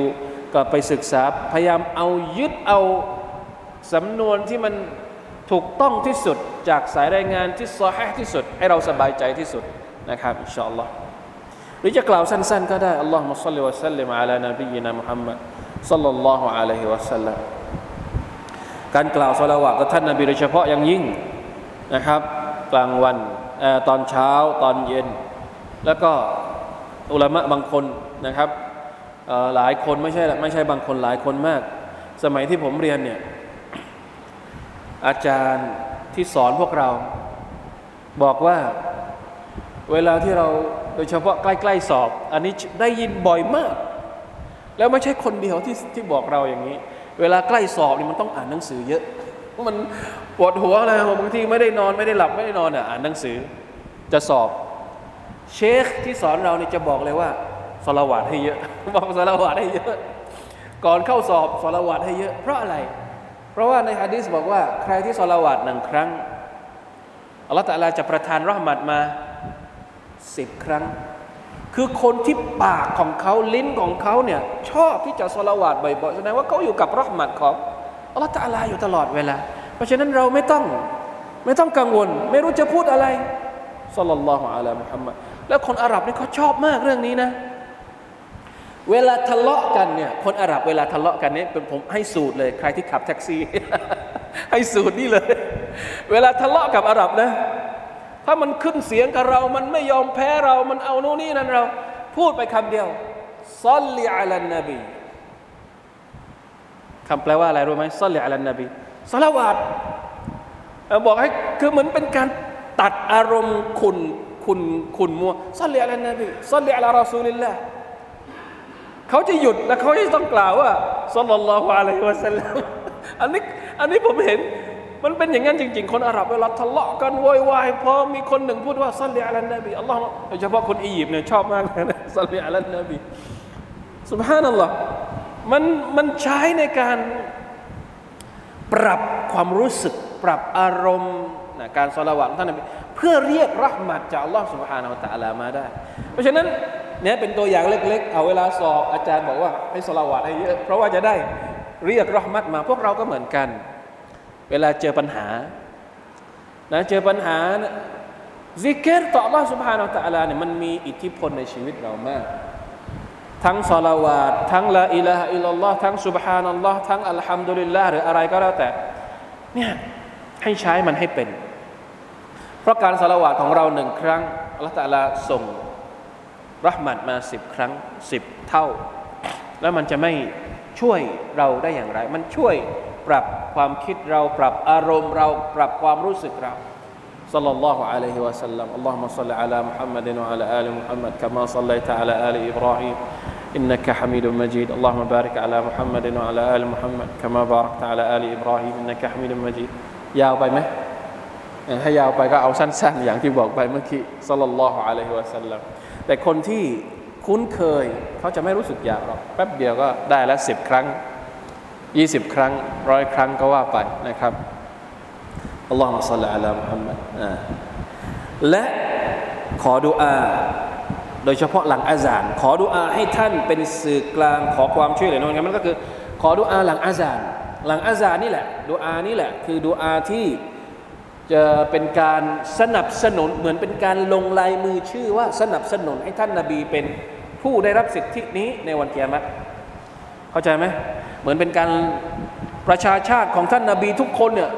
กลับไปศึกษา พยายามเอายึดเอาสำนวนที่มันถูกต้องที่สุดจากสายรายงานที่ซอฮที่สุด ให้เราสบายใจที่สุดนะครับอินชาอัลลอฮ์หรือจะกล่าวสั้นๆ ก็ได้อัลลอฮ์มุสลิวะสัลลิมอะลานบีนะมุฮัมมัดสัลลัลลอฮุอะลัยฮิวะสัลลัมการกล่าวสลาวะกับท่านนบีโดยเฉพาะอย่างยิ่งนะครับ กลางวัน ตอนเช้าตอนเย็น แล้วก็อุลามะบางคนนะครับหลายคนไม่ใช่ไม่ใช่บางคนหลายคนมาก สมัยที่ผมเรียนเนี่ยอาจารย์ที่สอนพวกเรา บอกว่าเวลาที่เราโดยเฉพาะใกล้ๆสอบ อันนี้ได้ยินบ่อยมาก แล้วไม่ใช่คนเดียวที่ที่บอกเราอย่างนี้ เวลาใกล้สอบนี่มันต้องอ่านหนังสือเยอะมัน ปวดหัวเลยบางทีไม่ได้นอนไม่ได้หลับไม่ได้นอนอ่านหนังสือ จะสอบ เชคที่สอนเราเนี่ยจะบอกเลยว่าสละวาดให้เยอะบอกสละวาดให้เยอะ ก่อนเข้าสอบสละวาดให้เยอะ เพราะอะไร เพราะว่าในฮะดีษบอกว่า ใครที่สละวาดหนึ่งครั้งอัลลอฮฺตะลาจะประทานรหมัดมาสิบครั้ง คือคนที่ปากของเขาลิ้นของเขาเนี่ยชอบที่จะสละวาดบ่อยๆแสดงว่าเขาอยู่กับรหมัดของอัลลอฮฺตะลาอยู่ตลอดเวลา เพราะฉะนั้นเราไม่ต้องไม่ต้องกังวล ไม่รู้จะพูดอะไรสัลลัลลอฮุอะลัยมุฮัมมัดแล้วคนอาหรับนี่เขาชอบมากเรื่องนี้นะ เวลาทะเลาะกันเนี่ยคนอาหรับเวลาทะเลาะกันเนี่ยเป็นผมให้สูตรเลย ใครที่ขับแท็กซี่ ให้สูตรนี่เลย เวลาทะเลาะกับอาหรับนะ ถ้ามันขึ้นเสียงกับเรา มันไม่ยอมแพ้เรา มันเอาโน่นนี่นั่นเรา พูดไปคำเดียวซัลลิอัลนบีคำแปลว่าอะไรรู้ไหมซัลลิอัลนบี สลาวาดบอกให้คือเหมือนเป็นการตัดอารมณ์ขุนขุนขุนมัว صل على النبي صل على رسول الله เขาจะหยุดแล้วเขาจะต้องกล่าวว่าصلى الله عليه وسلم อันนี้อันนี้ผมเห็นมันเป็นอย่างนั้นจริง ๆ คนอาหรับเวลาทะเลาะกันโวยวายพอมีคนหนึ่งพูดว่าصل على النبي อัลลอฮ์โดยเฉพาะคนอียิปต์เนี่ยชอบมากเลยนะصل على النبي سبحان الله มันมันใช้ในการ ปรับความรู้สึก ปรับอารมณ์การสลาวาตท่านนบีเพื่อเรียกเราะห์มัตจากอัลลอฮ์ซุบฮานะฮูวะตะอาลามาได้ เพราะฉะนั้นเนี่ยเป็นตัวอย่างเล็ก ๆ เอาเวลาสอบอาจารย์บอกว่าให้สลาวาตให้เยอะเพราะว่าจะได้เรียกเราะห์มัตมาพวกเราก็เหมือนกัน เวลาเจอปัญหานะเจอปัญหาซิกิรต่ออัลลอฮ์ซุบฮานะฮูวะตะอาลาเนี่ยมันมีอิทธิพลในชีวิตเรามาก ทั้งสลาวาตทั้งลาอิลาฮะอิลลัลลอฮ์ทั้งสุบฮานัลลอฮ์ทั้งอัลฮัมดุลิลลาห์หรืออะไรก็แล้วแต่ เนี่ยให้ใช้มันให้เป็น เพราะการสละวาตของเราหนึ่งครั้งอัลลอฮฺตะลาส่งรหมัดมาสิบครั้งสิบเท่า แล้วมันจะไม่ช่วยเราได้อย่างไร มันช่วยปรับความคิดเราปรับอารมณ์เราปรับความรู้สึกเรา صلى الله عليه وسلم اللهم صل على محمد وعلى آل محمد كما صليت على آل إبراهيم إنك حميد مجيد اللهم بارك على محمد وعلى آل محمد كما باركت على آل إبراهيم إنك حميد مجيد ยาวไปไหมถ้ายาวไปก็เอาสั้นๆ อย่างที่บอกไปเมื่อกี้สัลลัลลอฮุอะลัยฮิวะสัลลัมแต่คนที่คุ้นเคย เขาจะไม่รู้สึกยาวหรอกแป๊บเดียวก็ได้แล้วสิบครั้งยี่สิบครั้งร้อยครั้งก็ว่าไปนะครับ อัลลอฮฺมะสัลลัลลอฮุมุฮัมมัดและขอดุอา โดยเฉพาะหลังอาซานขอดุอาให้ท่านเป็นสื่อกลางขอความช่วยเหลือนั่นมันก็คือ ขอดุอาหลังอาซานหลังอาซานนี่แหละดุอานี่แหละ คือดุอาที่จะเป็นการสนับสนุนเหมือนเป็นการลงลายมือชื่อว่าสนับสนุนให้ท่านนาบีเป็นผู้ได้รับสิทธินี้ในวันเกียรติเข้าใจไหมเหมือนเป็นการประชาชาติของท่านนาบีทุกคนเนี่ย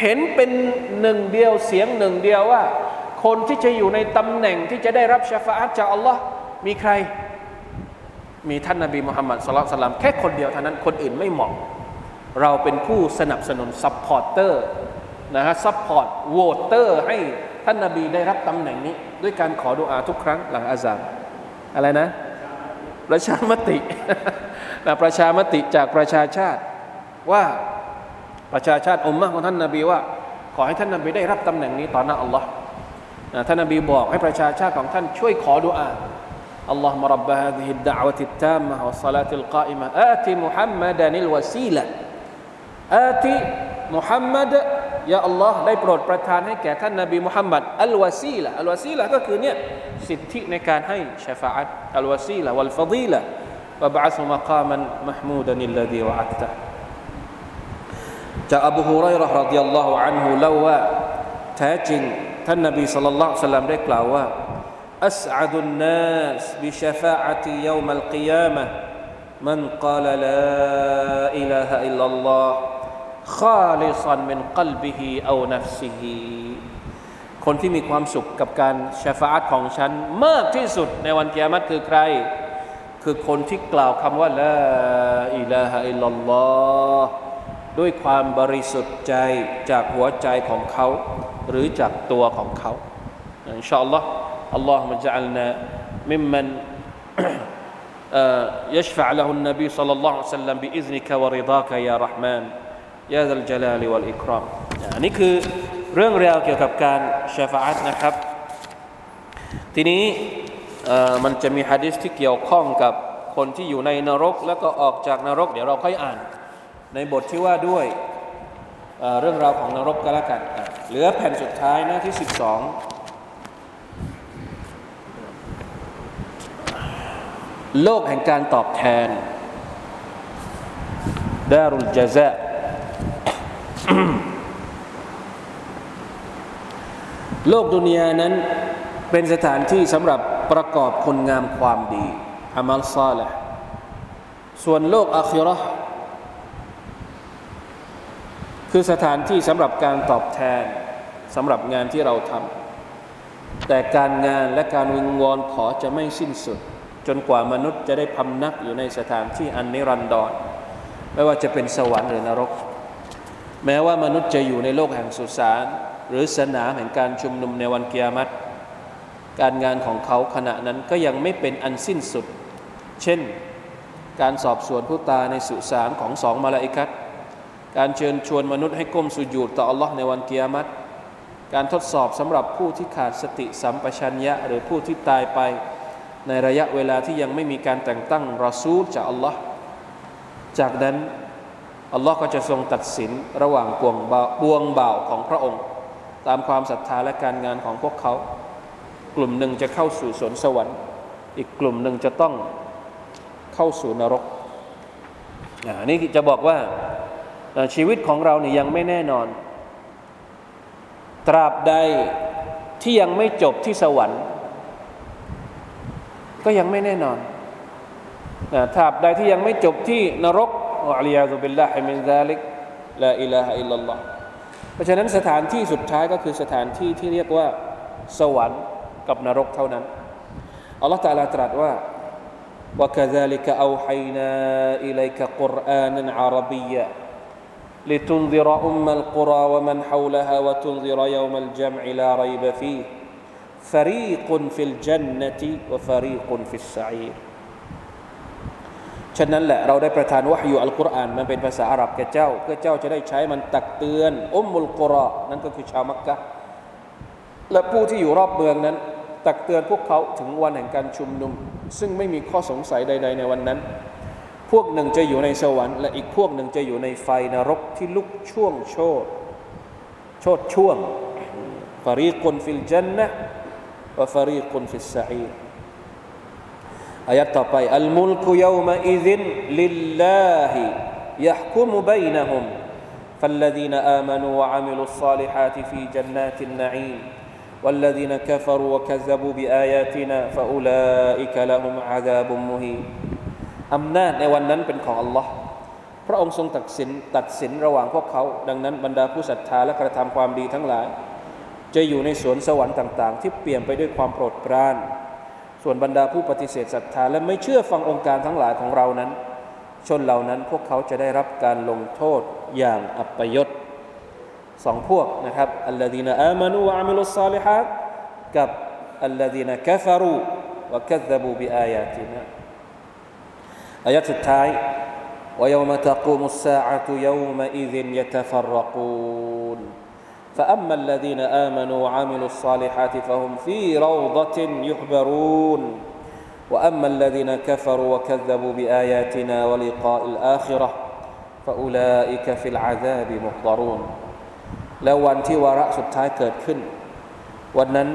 เห็นเป็นหนึ่งเดียวเสียงหนึ่งเดียวว่า คนที่จะอยู่ในตำแหน่งที่จะได้รับชฟาอัตจากอัลลอฮ์มีใคร มีท่านนาบีมุฮัมมัดศ็อลลัลลอฮุอะลัยฮิวะซัลลัมแค่คนเดียวเท่านั้นคนอื่นไม่เหมาะ เราเป็นผู้สนับสนุน supporter นะฮะ support voter ให้ท่านนาบีได้รับตำแหน่งนี้ ด้วยการขอดุอาทุกครั้งหลังอาซานอะไรนะ ประชามตินะประชามติจากประชาชาติว่า ประชาชาติอุมมะของท่านนาบีว่า ขอให้ท่านนาบีได้รับตำแหน่งนี้ต่อหน้าอัลลอฮ์ท่านนาบีบอกให้ประชาชาติของท่านช่วยขอดุอาอัลลอฮ์มรับบะฮะดิฮิดดะวะติตามะฮ์วะศลาติลกาอิมะอาติมุฮัมมัดานิลวาซีละอาติมุฮัมมัดยาอัลลอฮ์ได้โปรดประทานให้แก่ท่านนาบีมุฮัมมัดอัลวาซีละอัลวาซีละก็คือเนี่ยสิทธิในการให้ชฟาอัตอัลวาซีละวัลฟะดีละ وبعث อัสมะกามันมะห์มูดานิล จากอบูฮุไรร์รดิยัลลอฮุอันฮุเล่าว่าแท้จริงท่านนบีสัลลัลลอฮุซัลลัมได้กล่าวว่า أسعد الناس بشفاعتي يوم القيامة من قال لا إله إلا الله خالصا من قلبه أو نفسه คนที่มีความสุขกับการชฟาอัตของฉันมากที่สุดในวันกิยามัตคือใคร คือคนที่กล่าวคำว่าละอิลาฮะอิลลัลลอฮ์ ด้วยความบริสุทธิ์ใจจากหัวใจของเขา หรือจากตัวของเขาอินชาอัลลอฮ์اللهم اجعلنا ممن يشفع له النبي صلى الله عليه وسلم بإذنك ورضاك يا رحمن يا ذا الجلال อันนี้คือเรื่องราวเกี่ยวกับการชะฟาอัตนะครับ ทีนี้มันจะมีฮะดิษที่เกี่ยวข้องกับคนที่อยู่ในนรก แล้วก็ออกจากนรก เดี๋ยวเราค่อยอ่าน ในบทที่ว่าด้วยเรื่องราวของนรกก็แล้วกัน เหลือแผ่นสุดท้ายหน้าที่ 12 โลกแห่งการตอบแทนดารุลจาซะโลกดุนยานั้นเป็นสถานที่สำหรับประกอบคุณงามความดีอามัลซาละส่วนโลกอาคิรอ คือสถานที่สำหรับการตอบแทนสำหรับงานที่เราทำแต่การงานและการวิงวอนขอจะไม่สิ้นสุด จนกว่ามนุษย์จะได้พำนักอยู่ในสถานที่อันนิรันดรไม่ว่าจะเป็นสวรรค์หรือนรก แม้ว่ามนุษย์จะอยู่ในโลกแห่งสุสานหรือสนามแห่งการชุมนุมในวันเกียรติการงานของเขาขณะนั้นก็ยังไม่เป็นอันสิ้นสุด เช่น การสอบสวนผู้ตายในสุสานของสองมาลาอิกัต การเชิญชวนมนุษย์ให้ก้มสุญูดต่ออัลลอฮ์ในวันเกียรติการทดสอบสำหรับผู้ที่ขาดสติสัมปชัญญะ หรือผู้ที่ตายไปในระยะเวลาที่ยังไม่มีการแต่งตั้งรอซูลจากอัลลอฮ์จากนั้นอัลลอฮ์ก็จะทรงตัดสินระหว่างปวงบวงบ่าวของพระองค์ ตามความศรัทธาและการงานของพวกเขา กลุ่มหนึ่งจะเข้าสู่สวนสวรรค์ อีกกลุ่มหนึ่งจะต้องเข้าสู่นรกนี่จะบอกว่า ชีวิตของเราเนี่ยยังไม่แน่นอน ตราบใดที่ยังไม่จบที่สวรรค์ ก็ยังไม่แน่นอนตราบใดที่ยังไม่จบที่นรกอัลลอฮฺบิลลาฮิมินซาลิกลาอิลาฮะอิลลัลลอฮเพราะฉะนั้นสถานที่สุดท้ายก็คือสถานที่ที่เรียกว่า สวรรค์กับนรกเท่านั้นอัลลอฮฺตะลาตรัสว่า وكذلك أوحينا إليك قرآنا عربيا لتنذر أم القرى ومن حولها وتنذر يوم الجمع لا ريب فيه فريق في الجنة وفريق في السعير ฉะนั้นแหละเราได้ประทานวะฮยูอัลกุรอานมันเป็นภาษาอาหรับแก่เจ้าเพื่อเจ้าจะได้ใช้มันตักเตือนอุมมุลกุรอนั่นก็คือชาวมักกะและผู้ที่อยู่รอบเมืองนั้น ตักเตือนพวกเขาถึงวันแห่งการชุมนุม ซึ่งไม่มีข้อสงสัยใด ๆ ในวันนั้น พวกหนึ่งจะอยู่ในสวรรค์และอีกพวกหนึ่งจะอยู่ในไฟนรกที่ลุกช่วงโชดโชดช่วงฟารีกุนฟิลจันนะวะฟารีกุนฟิสซาอีอายะต่อไปอัลมุลกุยามะอิซินลิลลาฮิยะฮคุมบัยนะฮุม فالذين آمنوا وعملوا الصالحات في جنات النعيم والذين كفروا وكذبوا بآياتنا فأولئك لهم عذاب مهين อำนาจในวันนั้นเป็นของ อัลลอฮ์ พระองค์ทรงตัดสินตัดสินระหว่างพวกเขา ดังนั้นบรรดาผู้ศรัทธาและกระทำความดีทั้งหลาย จะอยู่ในสวนสวรรค์ต่าง ๆ ที่เปลี่ยนไปด้วยความโปรดปราน ส่วนบรรดาผู้ปฏิเสธศรัทธาและไม่เชื่อฟังองค์การทั้งหลายของเรานั้น ชนเหล่านั้นพวกเขาจะได้รับการลงโทษอย่างอัปยศสองพวกนะครับอัลลอฮีนอามานูวะอามิลุสซาลิฮัดกับอัลลอฮีนกฟารูวะคัซบูบิอายาตินะ อายะสุดท้าย ويوم تقوم الساعة يومئذ يتفرقون فأما الذين آمنوا وعملوا الصالحات فهم في روضة يحبرون وأما الذين كفروا وكذبوا بآياتنا ولقاء الآخرة فأولئك في العذاب محضرون แล้ววันที่วาระสุดท้ายเกิดขึ้น วันนั้น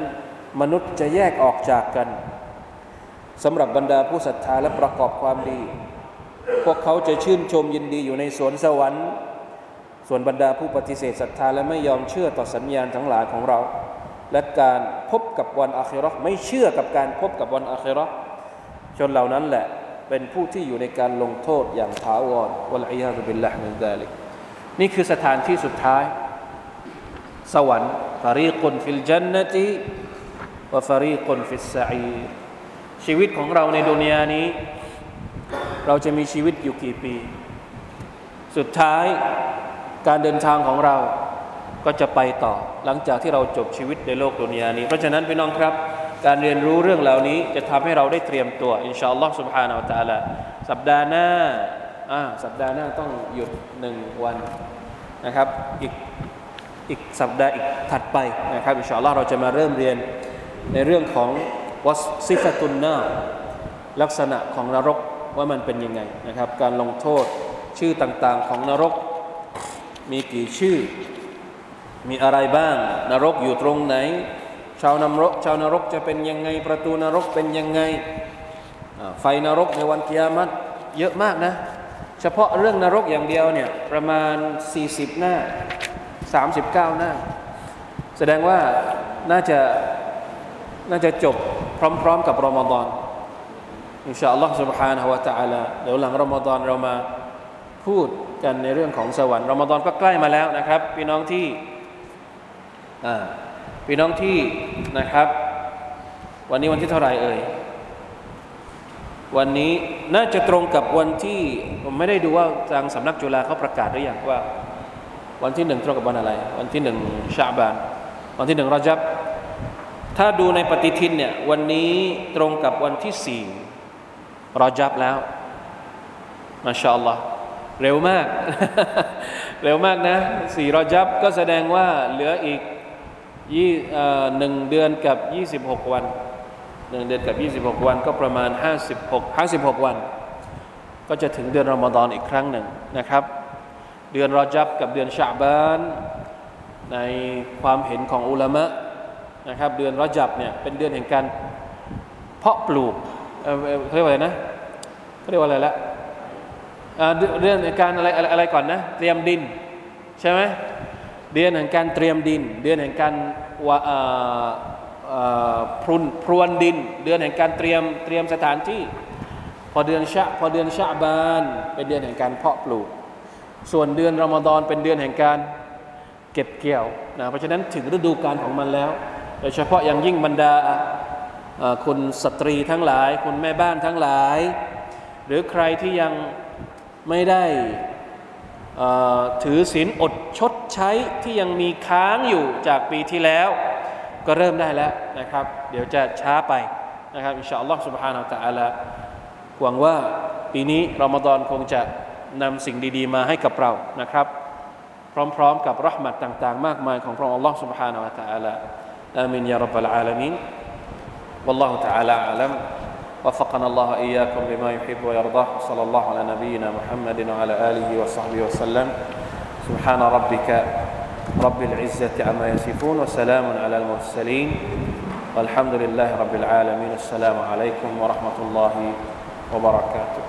มนุษย์จะแยกออกจากกัน สำหรับบรรดาผู้ศรัทธาและประกอบความดี พวกเขาจะชื่นชมยินดีอยู่ในสวนสวรรค์ ส่วนบรรดาผู้ปฏิเสธศรัทธาและไม่ยอมเชื่อต่อสัญญาณทั้งหลายของเรา และการพบกับวันอาคิรอไม่เชื่อกับการพบกับวันอาคิรอชนเหล่านั้นแหละเป็นผู้ที่อยู่ในการลงโทษอย่างถาวรวะลัยยาตุบิลละมินดาลิกนี่คือสถานที่สุดท้าย สวรรค์ฟารีกุนฟิลจันนติวฟารีกุนฟิสซอี ชีวิตของเราในดุนยานี้ เราจะมีชีวิตอยู่กี่ปี สุดท้ายการเดินทางของเราก็จะไปต่อ หลังจากที่เราจบชีวิตในโลกดุนยานี้ เพราะฉะนั้นพี่น้องครับ การเรียนรู้เรื่องเหล่านี้จะทำให้เราได้เตรียมตัวอินชาอัลลอฮ์ سبحانه และ تعالى สัปดาห์หน้าอ่าสัปดาห์หน้าต้องหยุดหนึ่งวันนะครับอีกอีกสัปดาห์อีกถัดไปนะครับอินชาอัลลอฮ์เราจะมาเริ่มเรียนในเรื่องของ วัซิฟตุนนาลักษณะของนรกว่ามันเป็นยังไงนะครับ การลงโทษชื่อต่างๆของนรก มีกี่ชื่อ มีอะไรบ้าง นรกอยู่ตรงไหน ชาวนรกชาวนรกจะเป็นยังไง ประตูนรกเป็นยังไง ไฟนรกในวันกิยามัตเยอะมากนะ เฉพาะเรื่องนรกอย่างเดียวเนี่ยประมาณ 40 หน้า 39 หน้า แสดงว่าน่าจะน่าจะจบ พร้อมๆกับรอมฎอนอินชาอัลลอฮ์ سبحانه และ تعالى เดี๋ยวหลังรอมฎอนเรามาพูดกันในเรื่องของสวรรค์รอมฎอนก็ใกล้มาแล้วนะครับ พี่น้องที่อ่าพี่น้องที่นะครับ วันนี้วันที่เท่าไหร่เอ่ย วันนี้น่าจะตรงกับวันที่ผมไม่ได้ดูว่าทางสำนักจุฬาเขาประกาศหรือยังว่า วันที่หนึ่งตรงกับวันอะไร วันที่หนึ่งชาบาน วันที่หนึ่งรอจับ ถ้าดูในปฏิทินเนี่ยวันนี้ตรงกับวันที่สี่รอจับแล้วมาชาอัลลอฮ์เร็วมาก เร็วมากนะสี่รอจับก็แสดงว่าเหลืออีกยี่หนึ่งเดือนกับยี่สิบหกวันหนึ่งเดือนกับยี่สิบหกวัน ก็ประมาณห้าสิบหกห้าสิบหกวัน ก็จะถึงเดือนรอมฎอนอีกครั้งหนึ่งนะครับ เดือนรอจับกับเดือนชาบานในความเห็นของอุลามะ นะครับเดือนรอจับเนี่ยเป็นเดือนแห่งการเพาะปลูกเออเขาเรียกว่าอะไรนะเขาเรียกว่าอะไรละเดือนเดือนแห่งการอะไรอะไรอะไรก่อนนะ เตรียมดินใช่ไหมเดือนแห่งการเตรียมดิน เดือนแห่งการว่าอ่าอ่าพรุนพรวนดิน เดือนแห่งการเตรียมเตรียมสถานที่ พอเดือนชะพอเดือนชะบานเป็นเดือนแห่งการเพาะปลูก ส่วนเดือนรอมฎอนเป็นเดือนแห่งการเก็บเกี่ยวนะเพราะฉะนั้นถึงฤดูกาลของมันแล้ว โดยเฉพาะอย่างยิ่งบรรดาเอ่อคุณสตรีทั้งหลาย คุณแม่บ้านทั้งหลาย หรือใครที่ยังไม่ได้เอ่อถือศีลอดชดใช้ที่ยังมีค้างอยู่จากปีที่แล้ว ก็เริ่มได้แล้วนะครับ เดี๋ยวจะช้าไปนะครับอินชาอัลลอฮ์ سبحانه และ تعالى หวังว่าปีนี้รอมฎอนคงจะนำสิ่งดีๆมาให้กับเรานะครับ พร้อมๆกับรหมัดต่างๆ มากมายของพระองค์ Allah سبحانه และ تعالى อามินยารับบลอา آمين يا رب العالمين. والله تعالى أعلم. وفقنا الله إياكم لما يحب ويرضاه. صلى الله على نبينا محمد وعلى آله وصحبه وسلم. سبحان ربك رب العزة عما يصفون وسلام على المرسلين. والحمد لله رب العالمين. السلام عليكم ورحمة الله وبركاته.